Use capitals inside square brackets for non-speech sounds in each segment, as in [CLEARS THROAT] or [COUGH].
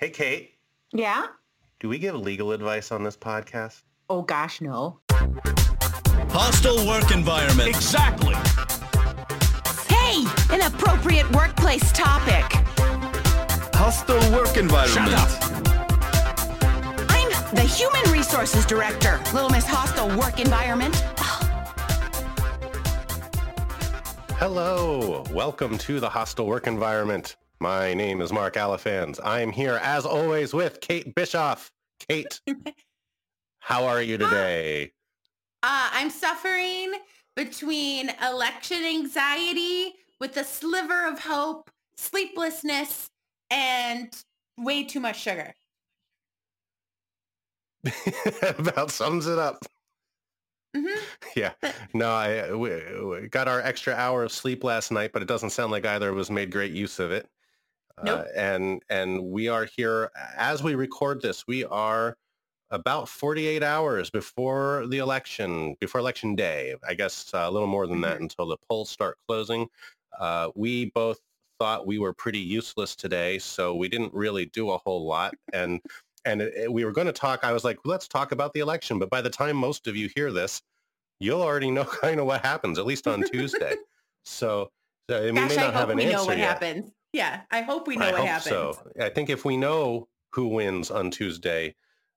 Hey, Kate, Yeah? do we give legal advice on this podcast? Oh gosh, no. Hostile work environment. Exactly. Hey, an appropriate workplace topic. Hostile work environment. Shut up. I'm the Human Resources Director, Little Miss Hostile Work Environment. Hello, welcome to the hostile work environment. My name is Mark Alifans. I'm here as always with Kate Bischoff. Kate, [LAUGHS] how are you today? Uh, I'm suffering between election anxiety with a sliver of hope, sleeplessness, and way too much sugar. [LAUGHS] About sums it up. hmm [LAUGHS] Yeah. No, I we, we got our extra hour of sleep last night, but it doesn't sound like either of us made great use of it. Nope. Uh, and and we are here as we record this. We are about 48 hours before the election, before election day. I guess uh, a little more than that Mhm. until the polls start closing. Uh, we both thought we were pretty useless today, so we didn't really do a whole lot. And and it, it- we were going to talk. I was like, let's talk about the election. But by the time most of you hear this, you'll already know [LAUGHS] kind of what happens, at least on Tuesday. [LAUGHS] So, so we Gosh, may not have an we know answer what yet. happens. Yeah, I hope we know I what happens. so. I think if we know who wins on Tuesday,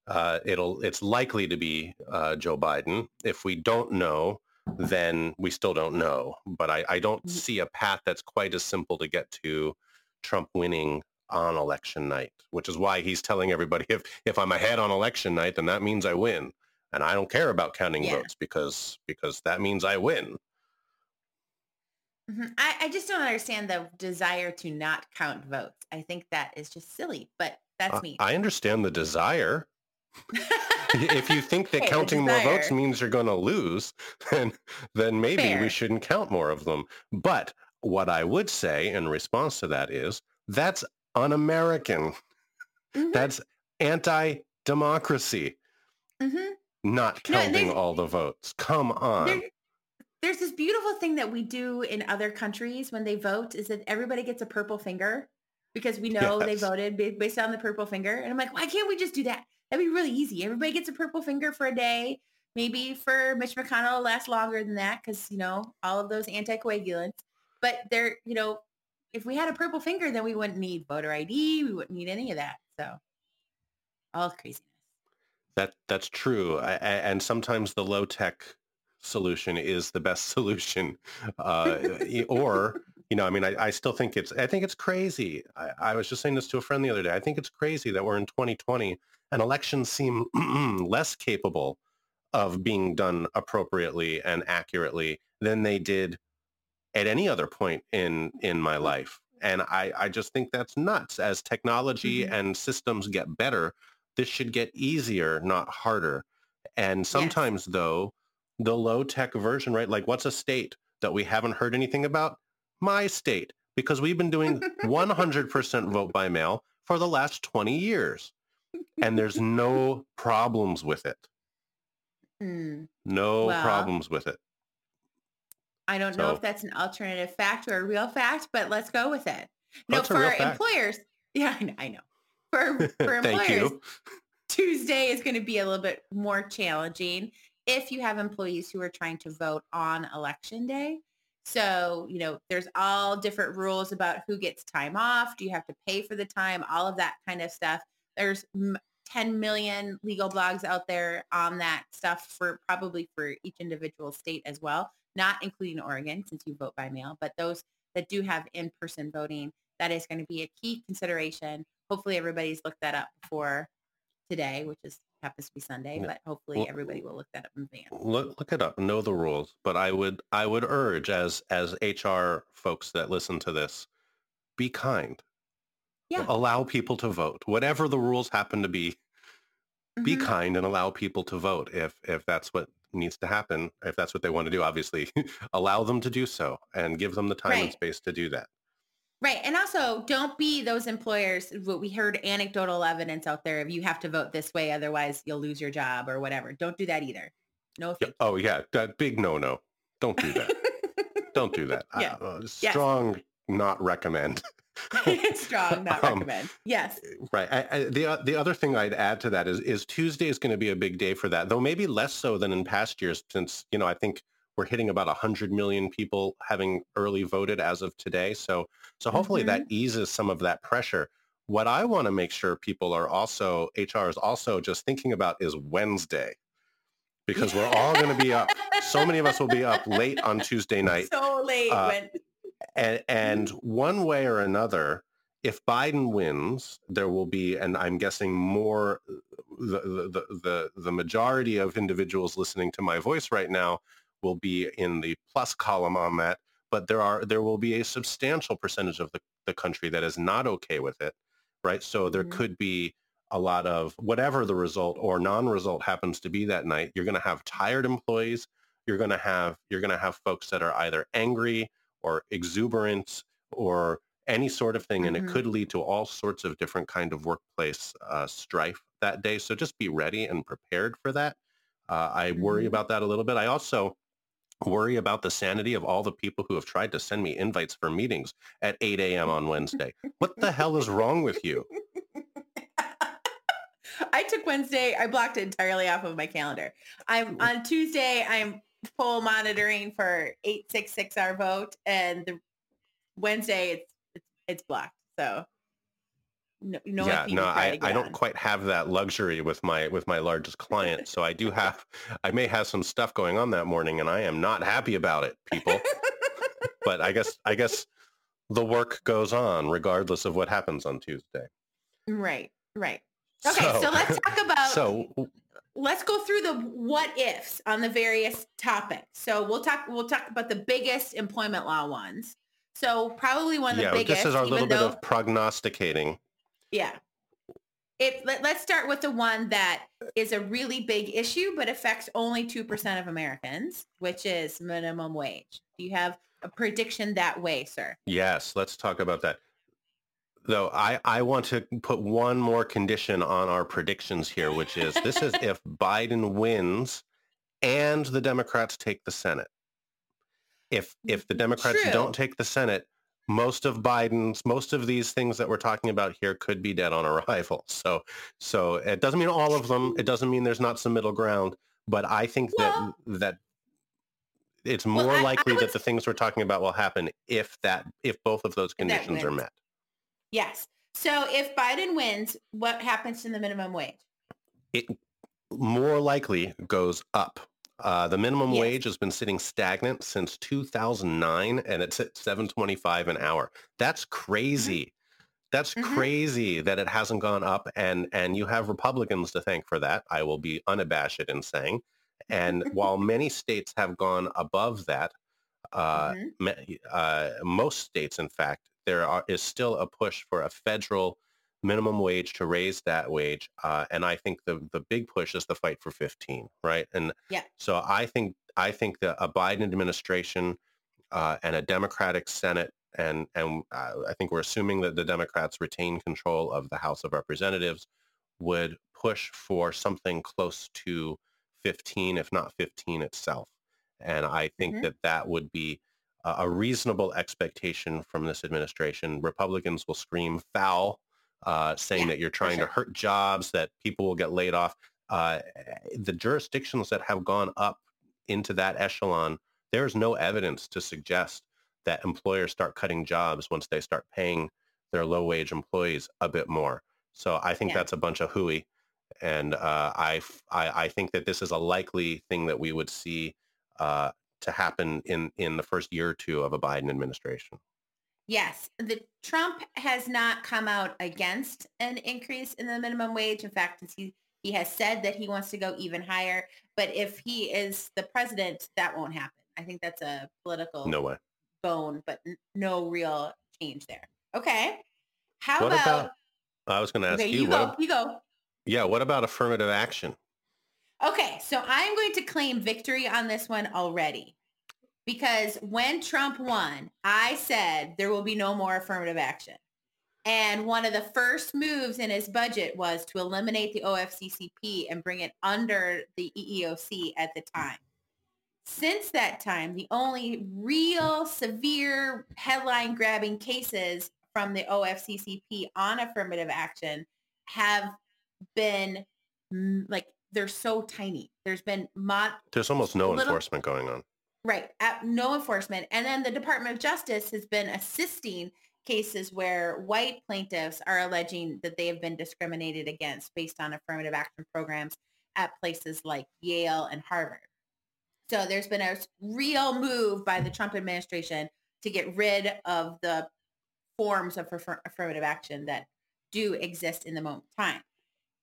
uh, it'll it's likely to be uh, Joe Biden. If we don't know, then we still don't know. But I, I don't Mm. see a path that's quite as simple to get to Trump winning on election night, which is why he's telling everybody [LAUGHS] if if I'm ahead on election night, then that means I win. And I don't care about counting Yeah. votes because because that means I win. Mhm. I, I just don't understand the desire to not count votes. I think that is just silly, but that's Uh, me. I understand the desire. [LAUGHS] if you think that Hey, counting more votes means you're going to lose, [LAUGHS] then then maybe we shouldn't count more of them. But what I would say in response to that is that's un-American. Mhm, That's anti-democracy. mhm. Not counting there's- all the votes. Come on. There, there's this beautiful thing that we do in other countries when they vote is that everybody gets a purple finger because we know they voted based on the purple finger. And I'm like, why can't we just do that? That'd be really easy. Everybody gets a purple finger for a day. Maybe for Mitch McConnell it'll last longer than that because, you know, all of those anticoagulants. But they're, you know, if we had a purple finger, then we wouldn't need voter ID. We wouldn't need any of that. So all craziness. That that's true, I, I, and sometimes the low tech solution is the best [LAUGHS] solution. Uh, [LAUGHS] or you know, I mean, I, I still think it's I think it's crazy. I, I was just saying this to a friend the other day. I think it's crazy that we're in 2020 and elections seem [CLEARS THROAT] less capable of being done appropriately and accurately than they did at any other point in in my life. And I, I just think that's nuts. As technology Mhm. and systems get better, this should get easier, not harder. And sometimes though, the low tech version, right? Like what's a state that we haven't heard anything about? My state, because we've been doing 100% vote by mail for the last 20 years. And there's no problems with it. Hmm. No Well, problems with it. I don't know if that's an alternative fact or a real fact, but let's go with it. No, for fact. employers. Yeah, I know. I know. For [LAUGHS] for employers, you. Tuesday is going to be a little bit more challenging if you have employees who are trying to vote on election day. So, you know, there's all different rules about who gets time off. Do you have to pay for the time? All of that kind of stuff. There's 10 million legal blogs out there on that stuff for probably for each individual state as well, not including Oregon since you vote by mail, but those that do have in-person voting, that is going to be a key consideration. Hopefully everybody's looked that up before today, which is happens to be Sunday, Yeah. but hopefully Well- everybody will look that up in advance. Look look it up, know the rules. But I would I would urge as as HR folks that listen to this, be kind. Yeah. Allow people to vote. Whatever the rules happen to be, be Mhm. kind and allow people to vote if if that's what needs to happen if that's what they want to do obviously [LAUGHS] allow them to do so and give them the time and space to do that Right. And also don't be those employers. What we heard anecdotal evidence out there of you have to vote this way, otherwise you'll lose your job or whatever. Don't do that either. No Yeah, oh yeah that big no no don't do that [LAUGHS] don't do that Yeah. Uh, Yes. strong not recommend [LAUGHS] Strong, not [LAUGHS] Um, recommend. Yes. Right. I, I, the o- the other thing I'd add to that is is Tuesday is going to be a big day for that, though maybe less so than in past years, since you know I think we're hitting about hundred million people having early voted as of today. So so hopefully that eases some of that pressure. What I want to make sure people are also HR is also just thinking about is Wednesday, because we're all going to be up. So many of us will be up late on Tuesday [LAUGHS] night So late Uh, when and, and [LAUGHS] one way or another, if Biden wins, there will be, and I'm guessing more, the, the, the, the majority of individuals listening to my voice right now will be in the plus column on that. But there are there will be a substantial percentage of the, the country that is not okay with it, right? So there Mhm. could be a lot of whatever the result or non-result happens to be that night. You're going to have tired employees. You're going to have you're going to have folks that are either angry or exuberant or any sort of thing and Mhm. it could lead to all sorts of different kind of workplace uh, strife that day so just be ready and prepared for that uh, i worry Mhm. about that a little bit i also worry about the sanity of all the people who have tried to send me invites for meetings at 8 a.m on wednesday what the hell is wrong with you [LAUGHS] I took Wednesday, I blocked it entirely off of my calendar. I'm on Tuesday, I'm poll monitoring for 866 our vote and the Wednesday it's it's, it's blocked. So no, no yeah no I, I don't quite have that luxury with my with my largest client so i do have i may have some stuff going on that morning and i am not happy about it people but i guess i guess the work goes on regardless of what happens on tuesday Right, right. Okay, so, let's talk [LAUGHS] about so let's go through the what ifs on the various topics. So we'll talk we'll talk about the biggest employment law ones. So probably one of the yeah biggest this is our little even bit of prognosticating yeah. It, let, let's start with the one that is a really big issue but affects only 2% of Americans, which is minimum wage. Do you have a prediction that way, sir? yes let's talk about that though i i want to put one more condition on our predictions here which is this is if [LAUGHS] biden wins and the democrats take the senate if if the mm, democrats True. don't take the senate most of biden's most of these things that we're talking about here could be dead on arrival [LAUGHS] so so it doesn't mean all of them it doesn't mean there's not some middle ground but i think Well- that that it's more I- I likely would that the things we're talking about will happen if that if both of those conditions are met Yes. So if Biden wins, what happens to the minimum wage? it more likely goes up. Uh, the minimum Yes. wage has been sitting stagnant since 2009, and it's at 7.25 an hour. That's crazy. That's Mhm. crazy that it hasn't gone up, and and you have Republicans to thank for that. I will be unabashed in saying. And [LAUGHS] while many states have gone above that, uh, Mhm. uh, most states, in fact, there are, is still a push for a federal minimum wage to raise that wage. Uh, and I think the, the big push is the fight for 15, right? And Yeah. so I think I think that a Biden administration uh, and a Democratic Senate, and and uh, I think we're assuming that the Democrats retain control of the House of Representatives, would push for something close to 15, if not 15 itself. And I think Mhm. that that would be a reasonable expectation from this administration. Republicans will scream foul, uh, saying Yeah, that you're trying sure. to hurt jobs, that people will get laid off. Uh, the jurisdictions that have gone up into that echelon, there's no evidence to suggest that employers start cutting jobs once they start paying their low-wage employees a bit more. So I think Yeah. that's a bunch of hooey. And uh, I, I, I think that this is a likely thing that we would see uh, to happen in, in the first year or two of a Biden administration. Yes, the Trump has not come out against an increase in the minimum wage. In fact, he he has said that he wants to go even higher. But if he is the president, that won't happen. I think that's a political No way. bone, but n- no real change there. Okay. How What about, about, I was going to ask okay, you, you, go, ab- you go. yeah, what about affirmative action? Okay, so I'm going to claim victory on this one already. Because when Trump won, I said there will be no more affirmative action. And one of the first moves in his budget was to eliminate the OFCCP and bring it under the EEOC at the time. Since that time, the only real severe headline grabbing cases from the OFCCP on affirmative action have been mm, like they're so tiny. There's been mod There's almost no little- enforcement going on. Right at no enforcement, and then the Department of Justice has been assisting cases where white plaintiffs are alleging that they have been discriminated against based on affirmative action programs at places like Yale and Harvard. So there's been a real move by the Trump administration to get rid of the forms of affirmative action that do exist in the moment time.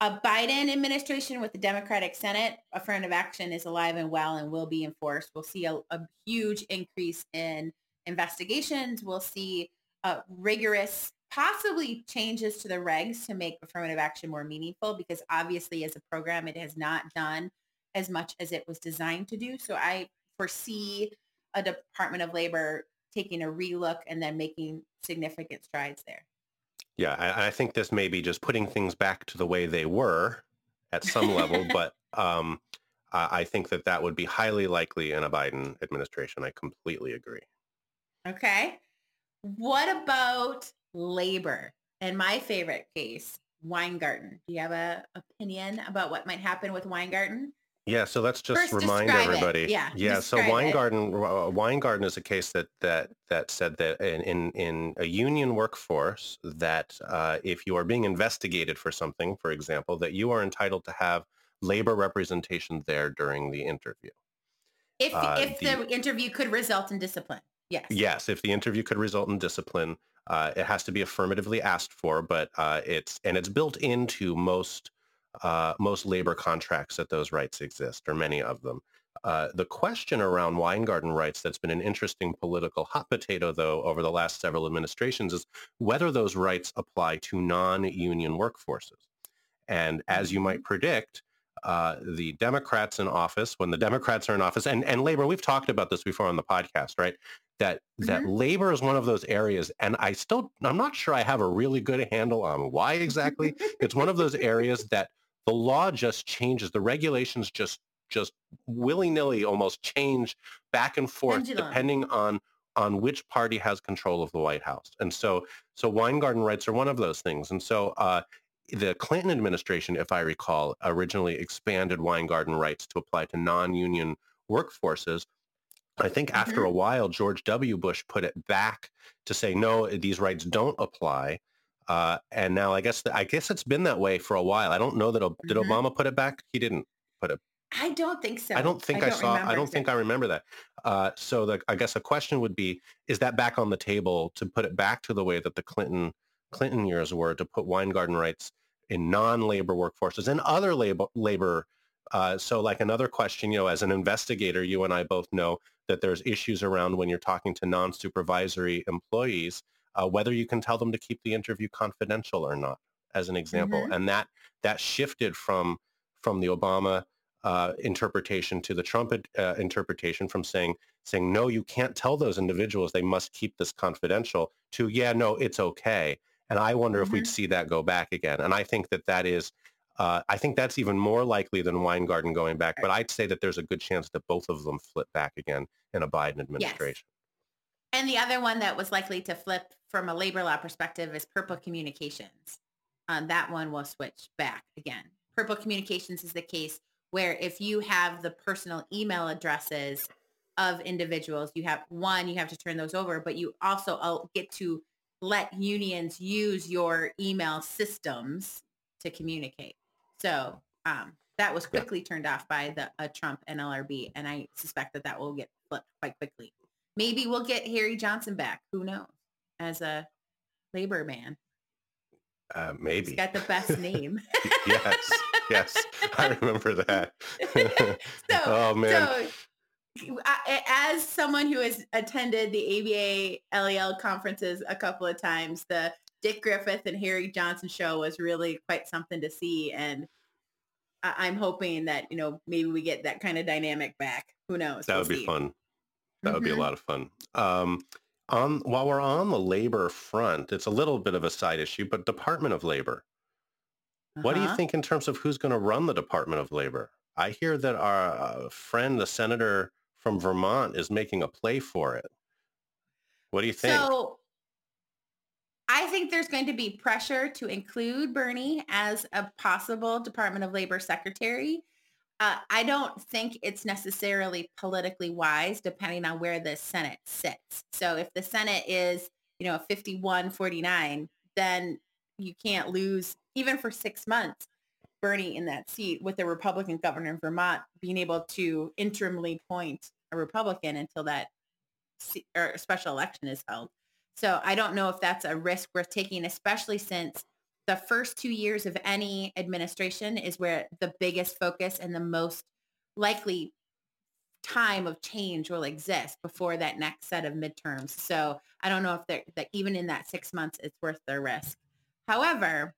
A Biden administration with the Democratic Senate, affirmative action is alive and well and will be enforced. We'll see a, a huge increase in investigations. We'll see uh, rigorous, possibly changes to the regs to make affirmative action more meaningful because obviously as a program, it has not done as much as it was designed to do. So I foresee a Department of Labor taking a relook and then making significant strides there. Yeah, I, I think this may be just putting things back to the way they were at some level, [LAUGHS] but um, I I think that that would be highly likely in a Biden administration. I completely agree. Okay. What about labor? And my favorite case, Weingarten. Do you have a opinion about what might happen with Weingarten? Yeah, so let's just First, remind describe it. everybody. Yeah, yeah. So. Weingarten, uh, Weingarten is a case that that that said that in in, in a union workforce that uh, if you are being investigated for something, for example, that you are entitled to have labor representation there during the interview. If Uh, if the, the- interview could result in discipline. Yes. Yes, if the interview could result in discipline, uh, it has to be affirmatively asked for, but uh, it's and it's built into most uh, most labor contracts that those rights exist, or many of them. Uh, the question around Weingarten rights that's been an interesting political hot potato, though, over the last several administrations is whether those rights apply to non-union workforces. And as you might predict, uh, the Democrats in office, when the Democrats are in office, and, and labor, we've talked about this before on the podcast, right? That that labor is one of those areas, and I still, I'm not sure I have a really good handle on why exactly. it's one of those areas that the law just changes, the regulations just just willy-nilly almost change back and forth Pendulum. depending on on which party has control of the White House. And so so Weingarten rights are one of those things. And so uh, the Clinton administration, if I recall, originally expanded Weingarten rights to apply to non-union workforces. I think after a while, George W. Bush put it back to say, no, these rights don't apply. Uh, and now I guess I guess it's been that way for a while. I don't know that did Mhm. Obama put it back. He didn't put it. I don't think so. I don't think I, saw. I don't think I remember that. Uh, so the, I guess a question would be: Is that back on the table to put it back to the way that the Clinton Clinton years were to put Weingarten rights in non-labor workforces and other labor labor? Uh, so like another question, you know, as an investigator, you and I both know that there's issues around when you're talking to non-supervisory employees, uh, whether you can tell them to keep the interview confidential or not, as an example. Mhm. And that that shifted from from the Obama uh, interpretation to the Trump uh, interpretation from saying saying no, you can't tell those individuals they must keep this confidential. To yeah, no, it's okay. And I wonder if we'd see that go back again. And I think that that is. Uh, I think that's even more likely than Weingarten going back, but I'd say that there's a good chance that both of them flip back again in a Biden administration. And the other one that was likely to flip from a labor law perspective is Purple Communications. Um, that one will switch back again. Purple Communications is the case where if you have the personal email addresses of individuals, you have one, you have to turn those over, but you also uh, get to let unions use your email systems to communicate. So um, that was Yeah. quickly turned off by the uh, Trump NLRB, and I suspect that that will get flipped quite quickly. Maybe we'll get Harry Johnson back. Who knows? As a labor man, Uh, he's maybe. got the best name. [LAUGHS] yes, yes, I remember that. [LAUGHS] so, [LAUGHS] oh man, so I- as someone who has attended the ABA LEL conferences a couple of times, the Dick Griffin and Harry Johnson show was really quite something to see. And I- I'm hoping that, you know, maybe we get that kind of dynamic back. Who knows? that We'll would be see. fun. That would be a Mhm. lot of fun. Um, on while we're on the labor front, it's a little bit of a side issue, but Department of Labor. What do you Uh-huh. think in terms of who's going to run the Department of Labor? I hear that our uh, friend, the senator from Vermont, is making a play for it. What do you think? So I think there's going to be pressure to include Bernie as a possible Department of Labor secretary. Uh, I don't think it's necessarily politically wise depending on where the Senate sits. So if the Senate is, you know, 51-49, then you can't lose even for six months Bernie in that seat with the Republican governor in Vermont being able to interimly point a Republican until that or special election is held. So I don't know if that's a risk worth taking, especially since the first two years of any administration is where the biggest focus and the most likely time of change will exist before that next set of midterms. So I don't know if that even in that six months, it's worth the risk. However,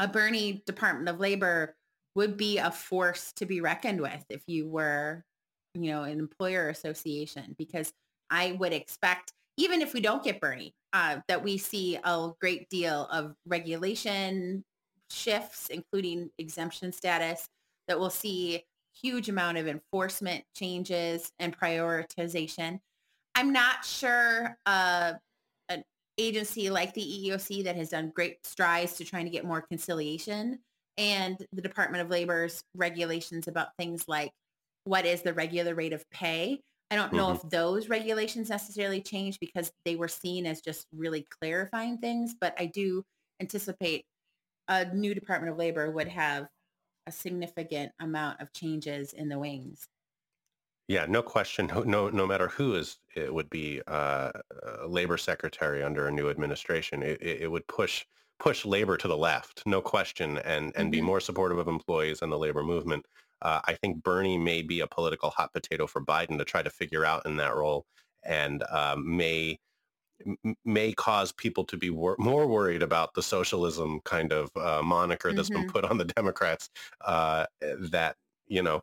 a Bernie Department of Labor would be a force to be reckoned with if you were, you know, an employer association, because I would expect, even if we don't get Bernie, uh, that we see a great deal of regulation shifts, including exemption status, that we'll see huge amount of enforcement changes and prioritization. I'm not sure uh, an agency like the EEOC that has done great strides to trying to get more conciliation and the Department of Labor's regulations about things like what is the regular rate of pay I don't know mm-hmm. if those regulations necessarily change because they were seen as just really clarifying things, but I do anticipate a new Department of Labor would have a significant amount of changes in the wings. Yeah, no question. No, no matter who is, it would be uh, a labor secretary under a new administration. It, it, would push push labor to the left, no question, and and mm-hmm. be more supportive of employees and the labor movement. Uh, I think Bernie may be a political hot potato for Biden to try to figure out in that role, and um, may may cause people to be wor- more worried about the socialism kind of uh, moniker that's mm-hmm. been put on the Democrats. Uh, that you know,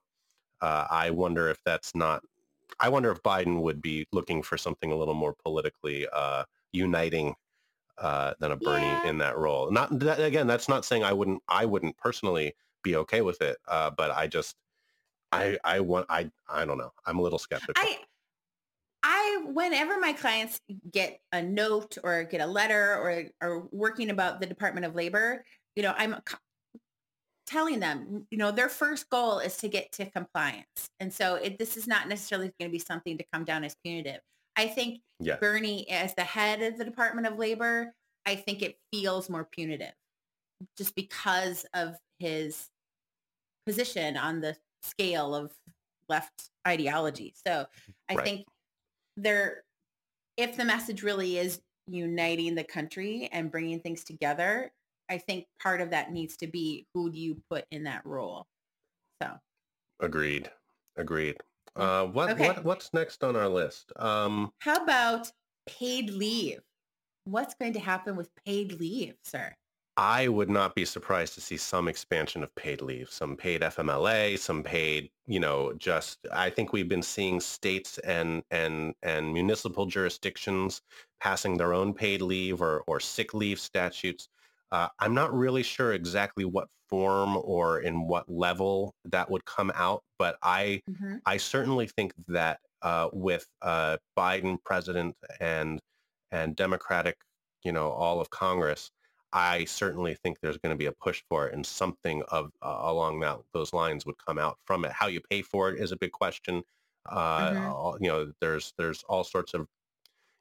uh, I wonder if that's not. I wonder if Biden would be looking for something a little more politically uh, uniting uh, than a Bernie yeah. in that role. Not that, again. That's not saying I wouldn't. I wouldn't personally be okay with it. Uh, but I just, I, I want, I, I don't know. I'm a little skeptical. I, I, whenever my clients get a note or get a letter or are working about the Department of Labor, you know, I'm telling them, you know, their first goal is to get to compliance. And so it, this is not necessarily going to be something to come down as punitive. I think yeah. Bernie, as the head of the Department of Labor, I think it feels more punitive just because of his position on the scale of left ideology. So I right. think there, if the message really is uniting the country and bringing things together, I think part of that needs to be who do you put in that role. So. Agreed. Agreed. Uh, what, okay. what what's next on our list? Um, How about paid leave? What's going to happen with paid leave, sir? I would not be surprised to see some expansion of paid leave, some paid FMLA, some paid, you know, just I think we've been seeing states and and and municipal jurisdictions passing their own paid leave or or sick leave statutes. Uh, I'm not really sure exactly what form or in what level that would come out, but I mm-hmm. I certainly think that uh, with uh, Biden president and and Democratic, you know, all of Congress, I certainly think there's going to be a push for it, and something of uh, along that those lines would come out from it. How you pay for it is a big question. Uh, mm-hmm. You know, there's there's all sorts of,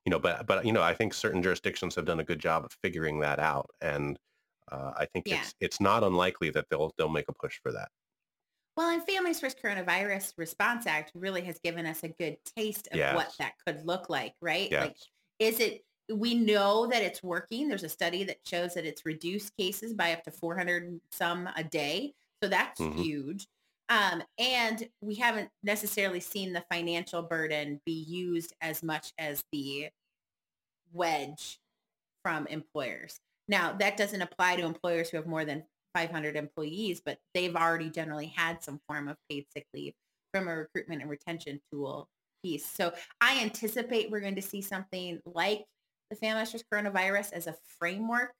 you know, but but you know, I think certain jurisdictions have done a good job of figuring that out, and uh, I think yeah. it's it's not unlikely that they'll they'll make a push for that. Well, and Families First Coronavirus Response Act really has given us a good taste of yes. what that could look like, right? Yes. Like, is it we know that it's working. There's a study that shows that it's reduced cases by up to 400 some a day. So that's mm-hmm. huge. Um, and we haven't necessarily seen the financial burden be used as much as the wedge from employers. Now, that doesn't apply to employers who have more than 500 employees, but they've already generally had some form of paid sick leave from a recruitment and retention tool piece. So I anticipate we're going to see something like the Family Coronavirus as a framework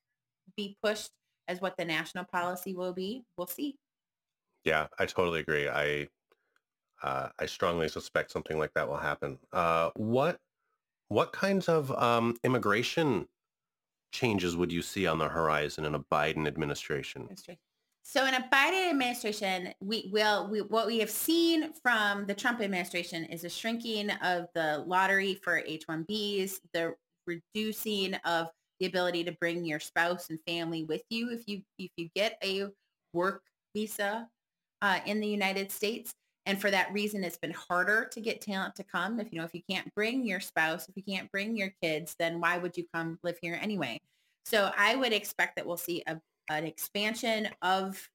be pushed as what the national policy will be. We'll see. Yeah, I totally agree. I uh, I strongly suspect something like that will happen. Uh, what what kinds of um, immigration changes would you see on the horizon in a Biden administration? So in a Biden administration, we will we, what we have seen from the Trump administration is a shrinking of the lottery for H-1Bs, the reducing of the ability to bring your spouse and family with you if you if you get a work visa uh, in the United States. And for that reason, it's been harder to get talent to come. If you know, if you can't bring your spouse, if you can't bring your kids, then why would you come live here anyway? So I would expect that we'll see a, an expansion of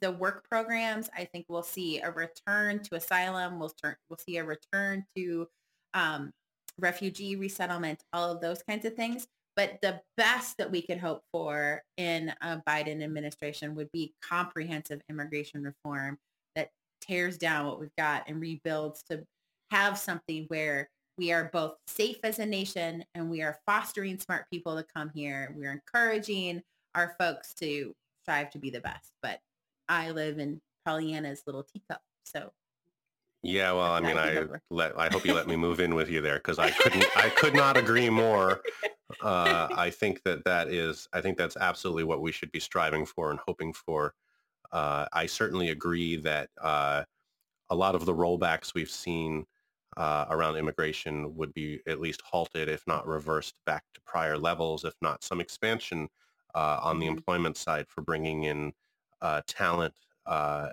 the work programs. I think we'll see a return to asylum. We'll turn, we'll see a return to um, refugee resettlement, all of those kinds of things. But the best that we could hope for in a Biden administration would be comprehensive immigration reform that tears down what we've got and rebuilds to have something where we are both safe as a nation and we are fostering smart people to come here. We're encouraging our folks to strive to be the best. But I live in Pollyanna's little teacup. So yeah, well, I mean, I let I hope you let me move in with you there because I couldn't I could not agree more. Uh, [LAUGHS] I think that that is I think that's absolutely what we should be striving for and hoping for. Uh, I certainly agree that uh, a lot of the rollbacks we've seen uh, around immigration would be at least halted, if not reversed back to prior levels, if not some expansion uh, on the mm-hmm. employment side for bringing in uh, talent uh,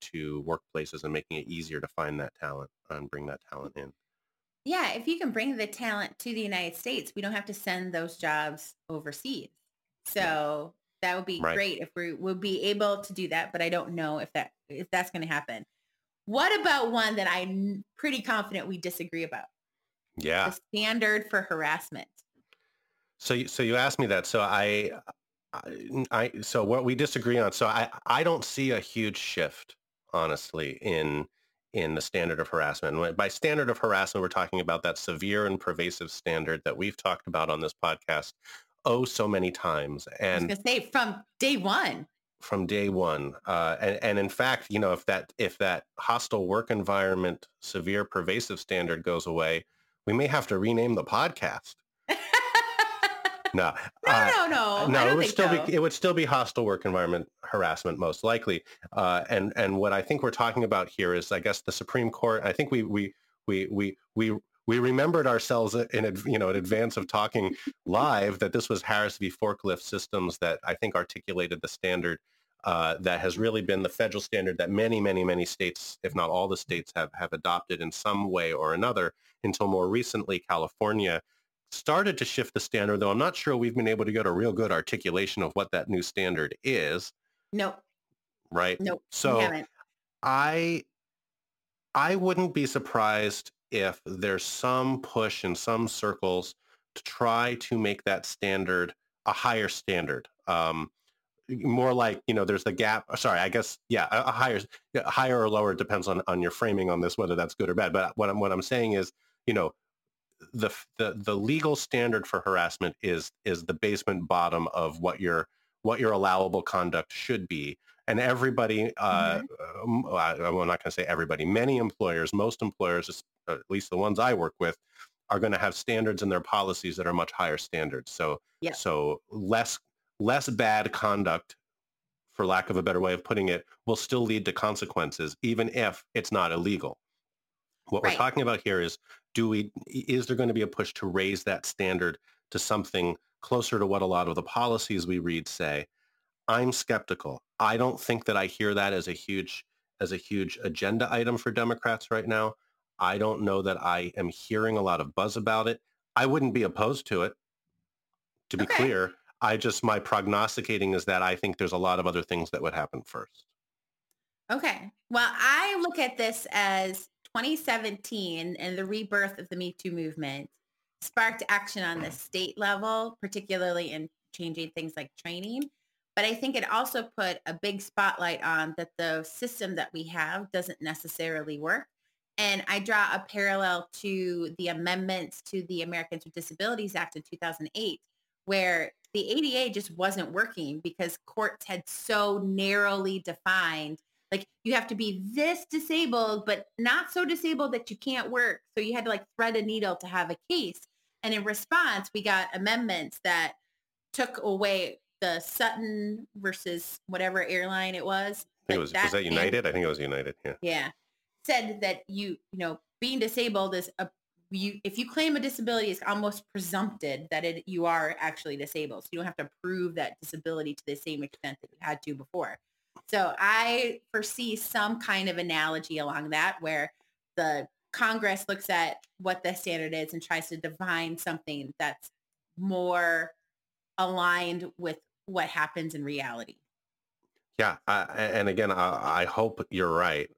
to workplaces and making it easier to find that talent and bring that talent in. Yeah, if you can bring the talent to the United States, we don't have to send those jobs overseas. So that would be right. great if we would be able to do that, but I don't know if that if that's going to happen. What about one that I'm pretty confident we disagree about? Yeah. The standard for harassment. So you, so you asked me that. So I I, so what we disagree on. So I, I don't see a huge shift, honestly, in in the standard of harassment. And by standard of harassment, we're talking about that severe and pervasive standard that we've talked about on this podcast oh so many times. And I was say from day one. From day one, uh, and and in fact, you know, if that if that hostile work environment, severe pervasive standard goes away, we may have to rename the podcast [LAUGHS] no, no, uh, no, no. No, it would still so. be it would still be hostile work environment harassment most likely. Uh, and and what I think we're talking about here is, I guess, the Supreme Court. I think we we we we we we remembered ourselves in you know in advance of talking [LAUGHS] live that this was Harris v. Forklift Systems that I think articulated the standard uh, that has really been the federal standard that many, many, many states, if not all the states, have have adopted in some way or another. Until more recently, California started to shift the standard, though I'm not sure we've been able to get a real good articulation of what that new standard is. Nope. Right? Nope. So I I wouldn't be surprised if there's some push in some circles to try to make that standard a higher standard. Um, more like you know there's the gap sorry i guess yeah a, a higher higher or lower depends on on your framing on this whether that's good or bad but what i'm what i'm saying is you know the, the the legal standard for harassment is is the basement bottom of what your what your allowable conduct should be and everybody uh, mm-hmm. Um, i'm not going to say everybody many employers most employers at least the ones i work with are going to have standards in their policies that are much higher standards so yeah. so less less bad conduct for lack of a better way of putting it will still lead to consequences even if it's not illegal what right. we're talking about here is do we is there going to be a push to raise that standard to something closer to what a lot of the policies we read say? I'm skeptical. I don't think that I hear that as a huge as a huge agenda item for Democrats right now. I don't know that I am hearing a lot of buzz about it. I wouldn't be opposed to it. To be okay. clear, I just my prognosticating is that I think there's a lot of other things that would happen first. Okay. Well, I look at this as 2017 and the rebirth of the Me Too movement sparked action on the state level, particularly in changing things like training. But I think it also put a big spotlight on that the system that we have doesn't necessarily work. And I draw a parallel to the amendments to the Americans with Disabilities Act in 2008, where the ADA just wasn't working because courts had so narrowly defined like you have to be this disabled, but not so disabled that you can't work. So you had to like thread a needle to have a case. And in response, we got amendments that took away the Sutton versus whatever airline it was. I think it like was was that United? I think it was United. Yeah. Yeah, said that you you know being disabled is a you if you claim a disability, it's almost presumpted that it you are actually disabled. So you don't have to prove that disability to the same extent that you had to before. So I foresee some kind of analogy along that where the Congress looks at what the standard is and tries to define something that's more aligned with what happens in reality. Yeah. I, and again, I, I hope you're right.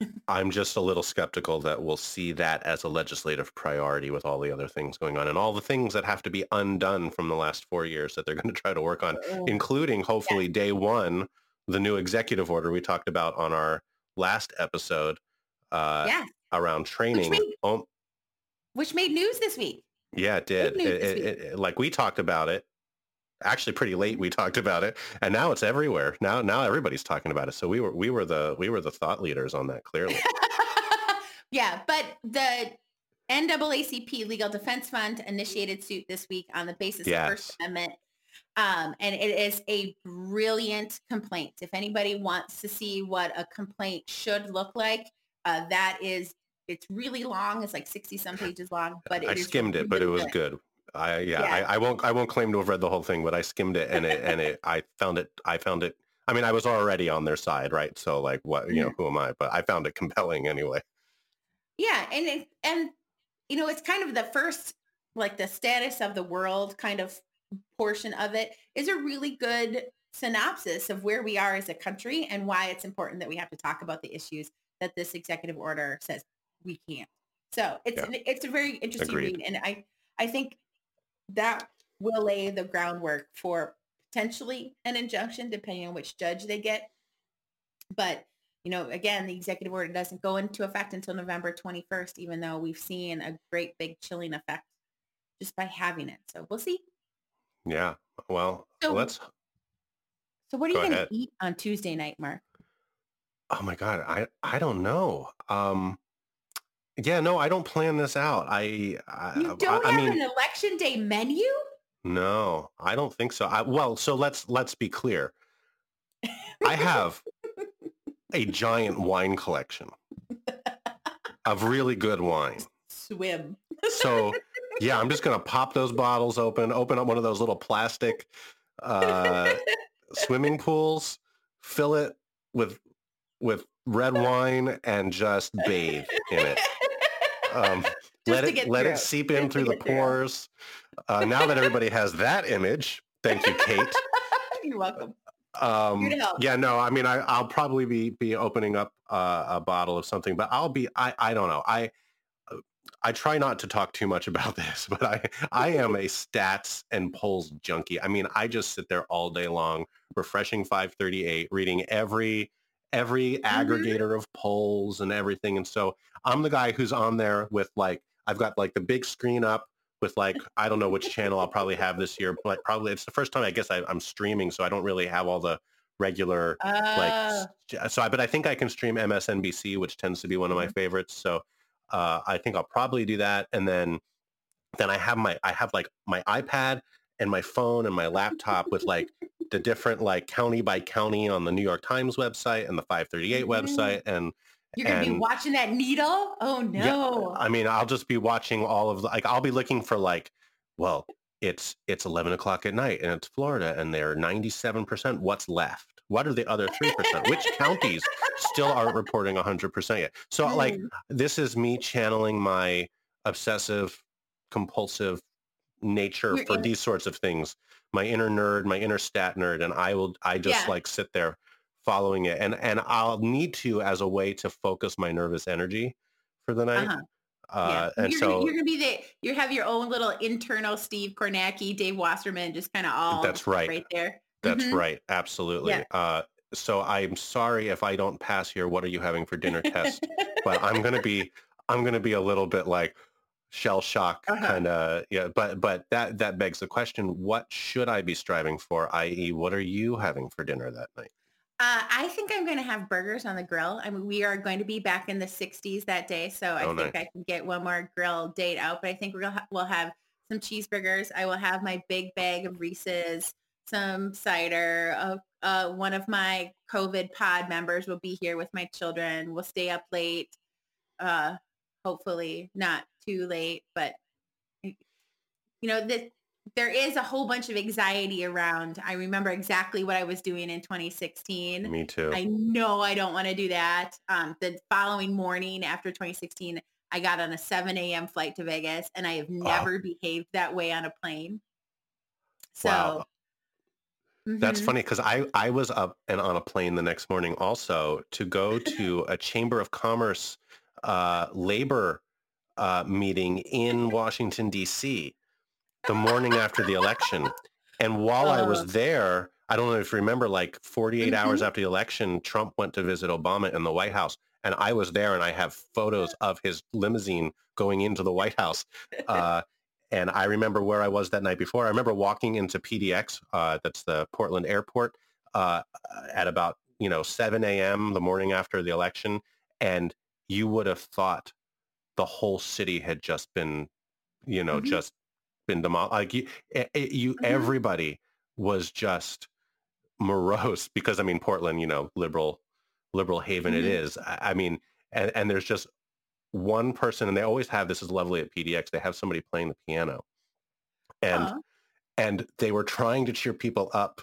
[LAUGHS] I'm just a little skeptical that we'll see that as a legislative priority with all the other things going on and all the things that have to be undone from the last four years that they're going to try to work on, including hopefully day one, the new executive order we talked about on our last episode uh, yeah, around training. made- Oh, which made news this week. yeah, it did. news It- it- it- like we talked about it. Actually, pretty late we talked about it, and now it's everywhere. Now, now everybody's talking about it. So we were we were the we were the thought leaders on that. Clearly, [LAUGHS] yeah, but the NAACP Legal Defense Fund initiated suit this week on the basis of First Amendment. Um, and it is a brilliant complaint. If anybody wants to see what a complaint should look like, uh, that is, it's really long. It's like 60 some [LAUGHS] pages long, but it I skimmed it, but it really was good. I yeah, Yeah. I, I won't I won't claim to have read the whole thing, but I skimmed it and it and it I found it I found it. I mean, I was already on their side, right? So like, what you know, who am I? But I found it compelling anyway. Yeah, and it, and you know, it's kind of the first like the status of the world kind of portion of it is a really good synopsis of where we are as a country and why it's important that we have to talk about the issues that this executive order says we can't. So it's Yeah. it's a very interesting Agreed. read, and I I think that will lay the groundwork for potentially an injunction depending on which judge they get. But you know, again, the executive order doesn't go into effect until November 21st, even though we've seen a great big chilling effect just by having it. So we'll see. Yeah. Well, So- let's. So what are Go you going ahead. to eat on Tuesday night, Mark? Oh my God, I I don't know. Um, yeah, no, I don't plan this out. I I, You don't I, I have mean, an election day menu? no, I don't think so. I, well, so let's let's be clear. I have [LAUGHS] a giant wine collection [LAUGHS] of really good wine. Swim. [LAUGHS] So yeah, I'm just gonna pop those bottles open, open up one of those little plastic uh, [LAUGHS] swimming pools, fill it with with red wine, and just bathe in it. Um, [LAUGHS] let it let through it seep in Just through the pores. Uh, now that everybody has that image, thank you, Kate. [LAUGHS] You're welcome. Um, Here to help. yeah, no, I mean, I, I'll probably be be opening up uh, a bottle of something, but I'll be, I, I don't know, I, I try not to talk too much [LAUGHS] about this, but I, I am a stats and polls junkie. I mean, I just sit there all day long, refreshing 538, reading every every aggregator of polls and everything, and so I'm the guy who's on there with like, I've got like the big screen up with like I don't know which channel I'll probably have this year, but probably it's the first time I guess I, I'm streaming, so I don't really have all the regular like Uh, s- so. I, but I think I can stream MSNBC, which tends to be one of my favorites. So uh, I think I'll probably do that, and then then I have my I have like my iPad and my phone and my laptop with like the different like county by county on the New York Times website and the 538 Mhm. website and you're going to be watching that needle? Oh, no. I mean, I'll just be watching all of the, like, I'll be looking for like, well, it's, it's 11 o'clock at night and it's Florida and they're 97%. What's left? What are the other 3%? Which counties still aren't reporting 100% yet? So like, Mm. this is me channeling my obsessive compulsive nature Your for inner- these sorts of things my inner nerd my inner stat nerd and i will i just Yeah. like sit there following it and and i'll need to as a way to focus my nervous energy for the night Uh-huh. uh, yeah. and you're so gonna, you're gonna be the you have your own little internal Steve Kornacki, Dave Wasserman, just kind of all That's right. right there. That's Mhm. right absolutely Yeah. uh so i'm sorry if i don't pass your what are you having for dinner test but i'm gonna be i'm gonna be a little bit like shell shock Uh-huh. kind of yeah but but that that begs the question what should i be striving for i.e what are you having for dinner that night Uh, I think I'm going to have burgers on the grill. I mean, we are going to be back in the 60s that day, so I Oh, think nice. I can get one more grill date out. But I think we'll ha- we'll have some cheeseburgers. I will have my big bag of Reese's, some cider. Uh, uh, one of my COVID pod members will be here with my children. We'll stay up late. Uh, hopefully not too late, but you know, that there is a whole bunch of anxiety around. I remember exactly what I was doing in 2016. Me too. I know I don't want to do that. Um, the following morning after 2016, I got on a 7 a.m. flight to Vegas and I have Wow. never behaved that way on a plane. So Wow. That's mhm. funny because I, I was up and on a plane the next morning also to go to a Chamber of Commerce uh, labor uh, meeting in Washington, D.C. the morning after the election. And while I was Uh. there, I don't know if you remember, like 48 hours Mhm. after the election, Trump went to visit Obama in the White House. And I was there and I have photos [LAUGHS] of his limousine going into the White House. Uh, and I remember where I was that night before. I remember walking into PDX, uh, that's the Portland airport, uh, at about, you know, 7 a.m. the morning after the election. And you would have thought the whole city had just been, you know, Mhm. just been demolished. Like you, it, it- you Mhm. everybody was just morose [LAUGHS] because I mean, Portland, you know, liberal, liberal haven it Mhm. is. I, I mean, and, and there's just one person and they always have, this is lovely at PDX. They have somebody playing the piano and, Aw. and they were trying to cheer people up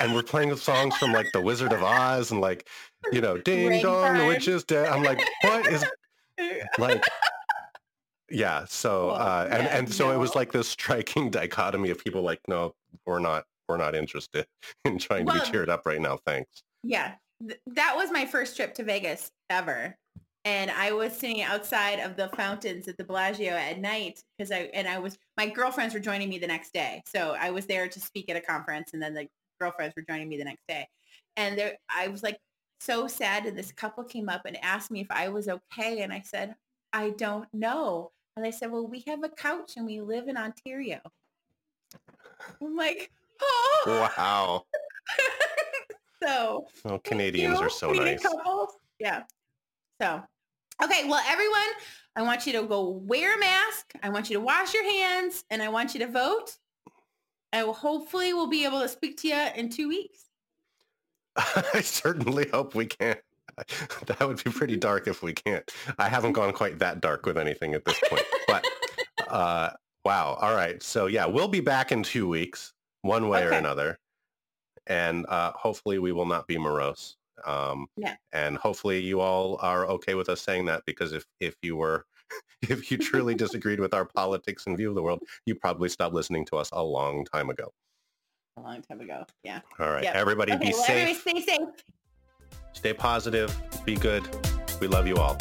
and we're playing songs from like the Wizard of Oz and like, you know, ding dong, the witch is dead. I'm like, what is like, yeah. So, Well, uh, and, yeah, and so it was like this striking [LAUGHS] dichotomy of people like, no, we're not, we're not interested [LAUGHS] in trying to be cheered up right now. Thanks. Yeah, th- that was my first trip to Vegas ever. And I was sitting outside of the fountains at the Bellagio at night because I, and I was, my girlfriends were joining me the next day. So I was there to speak at a conference and then the girlfriends were joining me the next day. And there, I was like so sad. And this couple came up and asked me if I was okay. And I said, I don't know. And they said, well, we have a couch and we live in Ontario. I'm like, oh, Wow. [LAUGHS] so Oh, Canadians are so nice. couples. Yeah. So, okay. Well, everyone, I want you to go wear a mask. I want you to wash your hands and I want you to vote. I will hopefully we'll be able to speak to you in two weeks. [LAUGHS] I certainly hope we can. [LAUGHS] That would be pretty [LAUGHS] dark if we can't. I haven't gone quite that dark with anything at this point. But uh, wow. All right. So yeah, we'll be back in two weeks, one way or another. And uh, hopefully we will not be morose. Um, Yeah. And hopefully you all are okay with us saying that because if, if you were, [LAUGHS] if you truly [LAUGHS] disagreed with our politics and view of the world, you probably stopped listening to us a long time ago. A long time ago. Yeah. All right. Yep. Everybody Okay. be well, safe. everybody stay safe. Stay positive. Be good. We love you all.